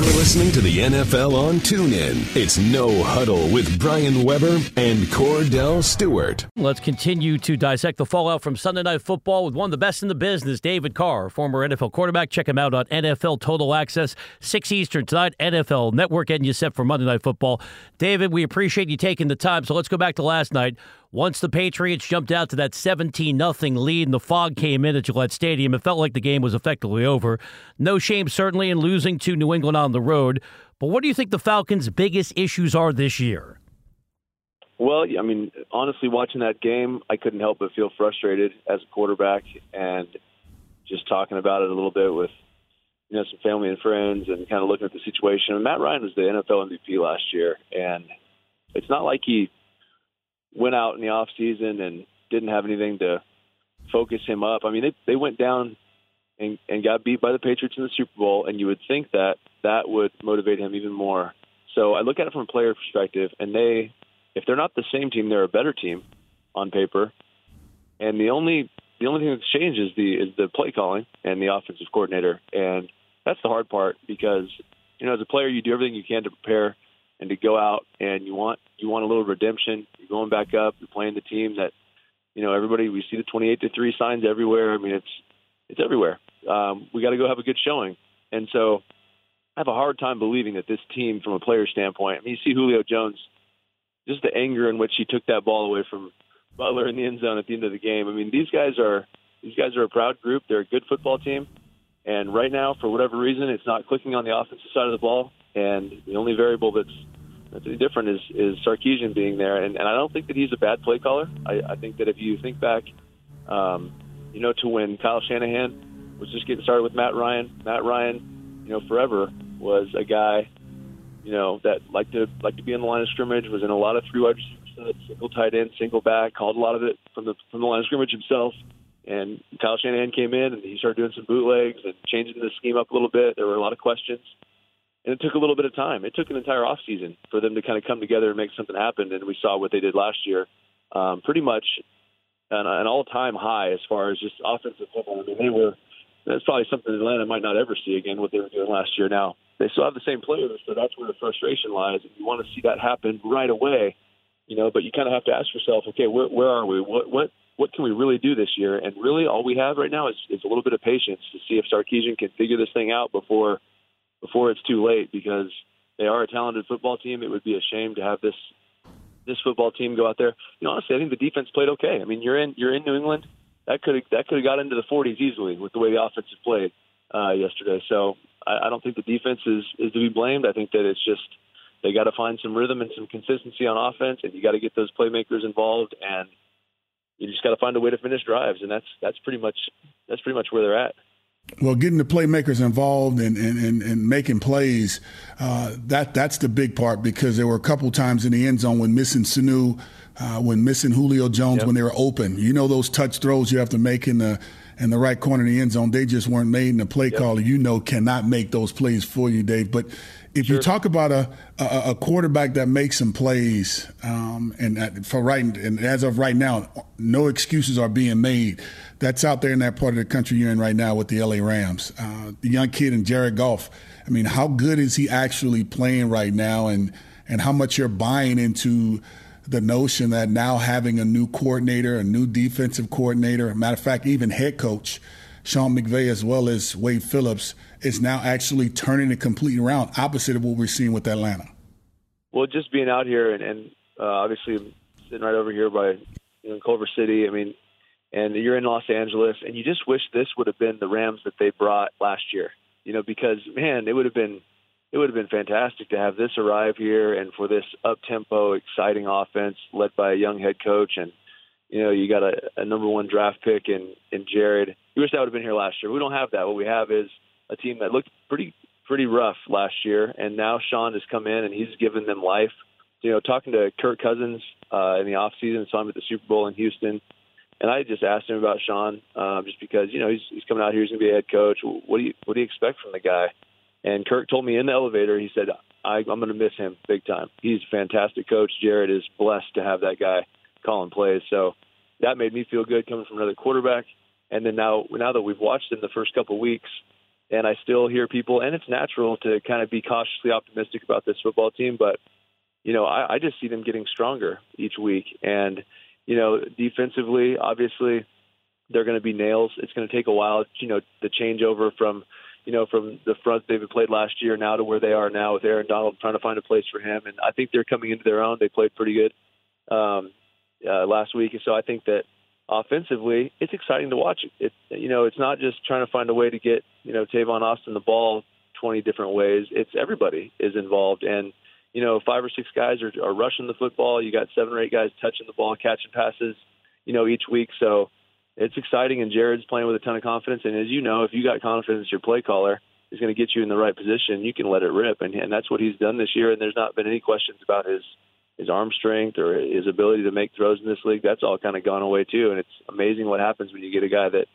You're listening to the NFL on TuneIn. It's No Huddle with Brian Weber and Kordell Stewart. Let's continue to dissect the fallout from Sunday Night Football with one of the best in the business, David Carr, former NFL quarterback. Check him out on NFL Total Access, 6 Eastern tonight, NFL Network, getting you set for Monday Night Football. David, we appreciate you taking the time. So let's go back to last night. Once the Patriots jumped out to that 17 0 lead and the fog came in at Gillette Stadium, it felt like the game was effectively over. No shame, certainly, in losing to New England on the road. But what do you think the Falcons' biggest issues are this year? Well, I mean, honestly, watching that game, I couldn't help but feel frustrated as a quarterback, and just talking about it a little bit with you know some family and friends, and kind of looking at the situation. Matt Ryan was the NFL MVP last year, and it's not like he went out in the off season and didn't have anything to focus him up. I mean, they they went down and and got beat by the Patriots in the Super Bowl, and you would think that that would motivate him even more. So I look at it from a player perspective, and they, if they're not the same team, they're a better team on paper. And the only the only thing that's changed is the is the play calling and the offensive coordinator, and that's the hard part because you know as a player you do everything you can to prepare and to go out and you want you want a little redemption. You're going back up. You're playing the team that you know everybody. We see the 28 to three signs everywhere. I mean, it's it's everywhere. Um, we got to go have a good showing, and so I have a hard time believing that this team, from a player standpoint, I mean, you see Julio Jones, just the anger in which he took that ball away from Butler in the end zone at the end of the game. I mean, these guys are these guys are a proud group. They're a good football team. And right now, for whatever reason, it's not clicking on the offensive side of the ball. And the only variable that's that's different is is Sarkisian being there, and, and I don't think that he's a bad play caller. I, I think that if you think back, um, you know, to when Kyle Shanahan was just getting started with Matt Ryan, Matt Ryan, you know, forever was a guy, you know, that liked to like to be in the line of scrimmage, was in a lot of three wide receiver sets, single tight end, single back, called a lot of it from the from the line of scrimmage himself. And Kyle Shanahan came in and he started doing some bootlegs and changing the scheme up a little bit. There were a lot of questions and it took a little bit of time. It took an entire off season for them to kind of come together and make something happen. And we saw what they did last year, um, pretty much an, all-time high as far as just offensive football. I mean, they were. That's probably something Atlanta might not ever see again. What they were doing last year. Now they still have the same players, so that's where the frustration lies. And you want to see that happen right away, you know. But you kind of have to ask yourself, okay, where, where are we? What what what can we really do this year? And really, all we have right now is, is a little bit of patience to see if Sarkisian can figure this thing out before before it's too late because they are a talented football team. It would be a shame to have this this football team go out there. You know, honestly, I think the defense played okay. I mean, you're in you're in New England. That could that could have got into the 40s easily with the way the offense has played uh, yesterday. So I, I don't think the defense is is to be blamed. I think that it's just they got to find some rhythm and some consistency on offense, and you got to get those playmakers involved, and you just got to find a way to finish drives, and that's that's pretty much that's pretty much where they're at. Well, getting the playmakers involved and, and, and, and making plays, uh, that that's the big part because there were a couple times in the end zone when missing Sanu, uh, when missing Julio Jones yep. when they were open. You know those touch throws you have to make in the in the right corner of the end zone. They just weren't made, and the play yep. caller you know cannot make those plays for you, Dave. But if sure. you talk about a, a, a quarterback that makes some plays, um, and for right and as of right now, no excuses are being made. That's out there in that part of the country you're in right now with the LA Rams. Uh, the young kid in Jared Goff. I mean, how good is he actually playing right now, and and how much you're buying into the notion that now having a new coordinator, a new defensive coordinator, matter of fact, even head coach Sean McVay as well as Wade Phillips is now actually turning it completely around, opposite of what we're seeing with Atlanta. Well, just being out here and, and uh, obviously sitting right over here by you know, Culver City, I mean, and you're in Los Angeles, and you just wish this would have been the Rams that they brought last year. You know, because man, it would have been it would have been fantastic to have this arrive here and for this up tempo, exciting offense led by a young head coach and you know, you got a, a number one draft pick in in Jared. You wish that would have been here last year. We don't have that. What we have is a team that looked pretty pretty rough last year, and now Sean has come in and he's given them life. You know, talking to Kirk Cousins uh, in the off season, saw him at the Super Bowl in Houston, and I just asked him about Sean, um, just because you know he's he's coming out here, he's going to be a head coach. What do you what do you expect from the guy? And Kirk told me in the elevator, he said, I, I'm going to miss him big time. He's a fantastic coach. Jared is blessed to have that guy calling plays. So that made me feel good coming from another quarterback. And then now, now that we've watched him the first couple of weeks, and I still hear people, and it's natural to kind of be cautiously optimistic about this football team, but you know, I, I just see them getting stronger each week, and you know, defensively, obviously, they're going to be nails. It's going to take a while, you know, the changeover from you know, from the front they've played last year now to where they are now with Aaron Donald trying to find a place for him. And I think they're coming into their own. They played pretty good um, uh, last week, and so I think that offensively, it's exciting to watch. It, you know, it's not just trying to find a way to get you know Tavon Austin the ball 20 different ways. It's everybody is involved, and you know, five or six guys are, are rushing the football. You got seven or eight guys touching the ball, catching passes, you know, each week. So it's exciting, and Jared's playing with a ton of confidence. And as you know, if you got confidence, your play caller is going to get you in the right position. You can let it rip, and, and that's what he's done this year. And there's not been any questions about his his arm strength or his ability to make throws in this league. That's all kind of gone away too. And it's amazing what happens when you get a guy that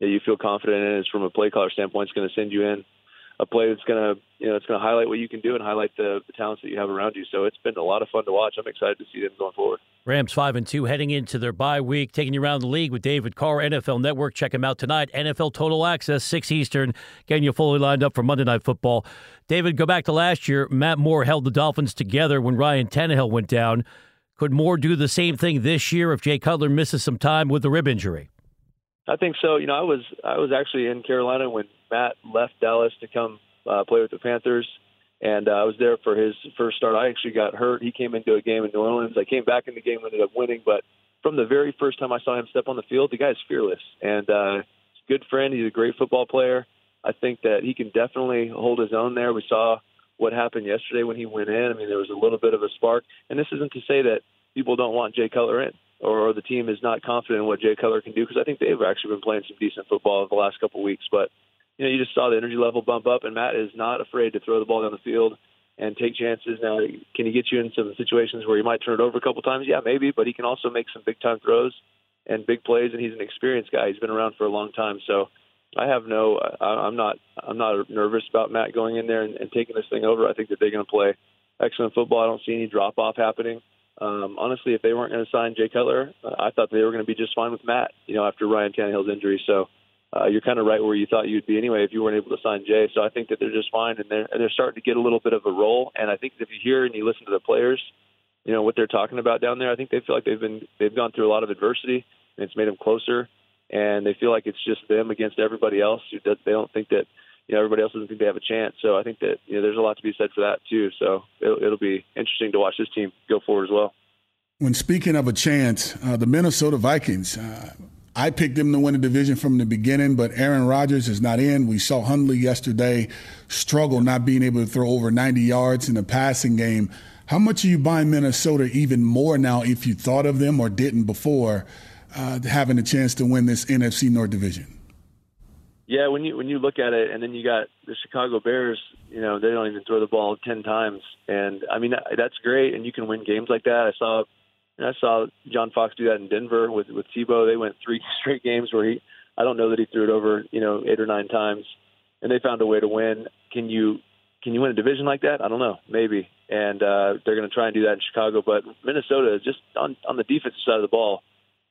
that you feel confident in. Is from a play caller standpoint, is going to send you in a play that's going to you know it's going to highlight what you can do and highlight the, the talents that you have around you. So it's been a lot of fun to watch. I'm excited to see them going forward. Rams five and two heading into their bye week, taking you around the league with David Carr, NFL Network. Check him out tonight. NFL Total Access, six Eastern, getting you fully lined up for Monday Night Football. David, go back to last year. Matt Moore held the Dolphins together when Ryan Tannehill went down. Could Moore do the same thing this year if Jay Cutler misses some time with the rib injury? I think so. You know, I was I was actually in Carolina when Matt left Dallas to come uh, play with the Panthers, and uh, I was there for his first start. I actually got hurt. He came into a game in New Orleans. I came back in the game, ended up winning, but from the very first time I saw him step on the field, the guy's fearless and uh, he's a good friend. He's a great football player. I think that he can definitely hold his own there. We saw what happened yesterday when he went in. I mean, there was a little bit of a spark, and this isn't to say that people don't want Jay Cutler in or, or the team is not confident in what Jay Cutler can do because I think they've actually been playing some decent football the last couple of weeks. But you know, you just saw the energy level bump up, and Matt is not afraid to throw the ball down the field and take chances. Now, can he get you in some situations where you might turn it over a couple times? Yeah, maybe, but he can also make some big time throws and big plays, and he's an experienced guy. He's been around for a long time, so I have no, I, I'm not, I'm not nervous about Matt going in there and, and taking this thing over. I think that they're going to play excellent football. I don't see any drop off happening. Um, honestly, if they weren't going to sign Jay Cutler, uh, I thought they were going to be just fine with Matt. You know, after Ryan Tannehill's injury, so uh, you're kind of right where you thought you'd be anyway if you weren't able to sign Jay. So I think that they're just fine, and they're they're starting to get a little bit of a role. And I think if you hear and you listen to the players, you know what they're talking about down there. I think they feel like they've been they've gone through a lot of adversity, and it's made them closer. And they feel like it's just them against everybody else. They don't think that you know everybody else doesn't think they have a chance. So I think that you know there's a lot to be said for that too. So it'll, it'll be interesting to watch this team go forward as well. When speaking of a chance, uh, the Minnesota Vikings. Uh, I picked them to win the division from the beginning, but Aaron Rodgers is not in. We saw Hundley yesterday struggle not being able to throw over 90 yards in the passing game. How much are you buying Minnesota even more now if you thought of them or didn't before uh, having a chance to win this NFC North division? Yeah, when you when you look at it, and then you got the Chicago Bears. You know they don't even throw the ball ten times, and I mean that's great, and you can win games like that. I saw and I saw John Fox do that in Denver with with Tebow. They went three straight games where he I don't know that he threw it over you know eight or nine times, and they found a way to win. Can you can you win a division like that? I don't know, maybe. And uh, they're going to try and do that in Chicago. But Minnesota is just on on the defensive side of the ball.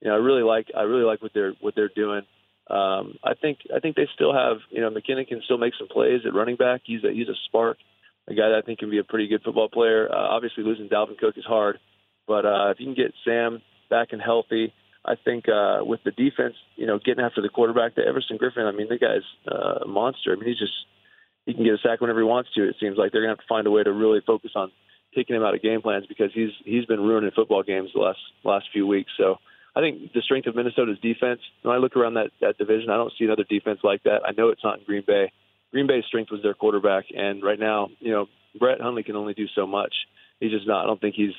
You know, I really like I really like what they're what they're doing. Um, I think I think they still have you know McKinnon can still make some plays at running back. He's a he's a spark, a guy that I think can be a pretty good football player. Uh, obviously, losing Dalvin Cook is hard. But uh, if you can get Sam back and healthy, I think uh, with the defense, you know, getting after the quarterback, the Everson Griffen, I mean, the guy's uh, a monster. I mean, he's just he can get a sack whenever he wants to. It seems like they're gonna have to find a way to really focus on taking him out of game plans because he's he's been ruining football games the last last few weeks. So I think the strength of Minnesota's defense. When I look around that that division, I don't see another defense like that. I know it's not in Green Bay. Green Bay's strength was their quarterback, and right now, you know, Brett Hundley can only do so much. He's just not. I don't think he's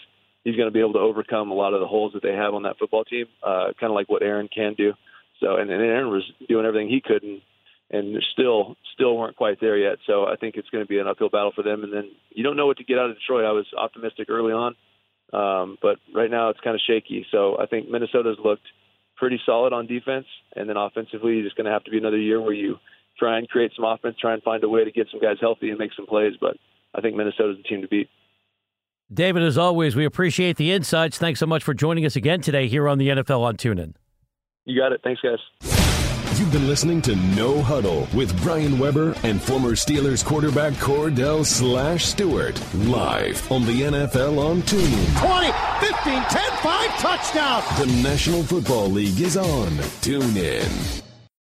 he's going to be able to overcome a lot of the holes that they have on that football team, uh, kind of like what Aaron can do. So, and, and Aaron was doing everything he could, and and still still weren't quite there yet. So I think it's going to be an uphill battle for them. And then you don't know what to get out of Detroit. I was optimistic early on, um, but right now it's kind of shaky. So I think Minnesota's looked pretty solid on defense, and then offensively, it's just going to have to be another year where you try and create some offense, try and find a way to get some guys healthy and make some plays. But I think Minnesota's the team to beat. David, as always, we appreciate the insights. Thanks so much for joining us again today here on the NFL on TuneIn. You got it. Thanks, guys. You've been listening to No Huddle with Brian Weber and former Steelers quarterback Kordell Slash Stewart. Live on the NFL on TuneIn. 20, 15, 10, 5, touchdown. The National Football League is on TuneIn.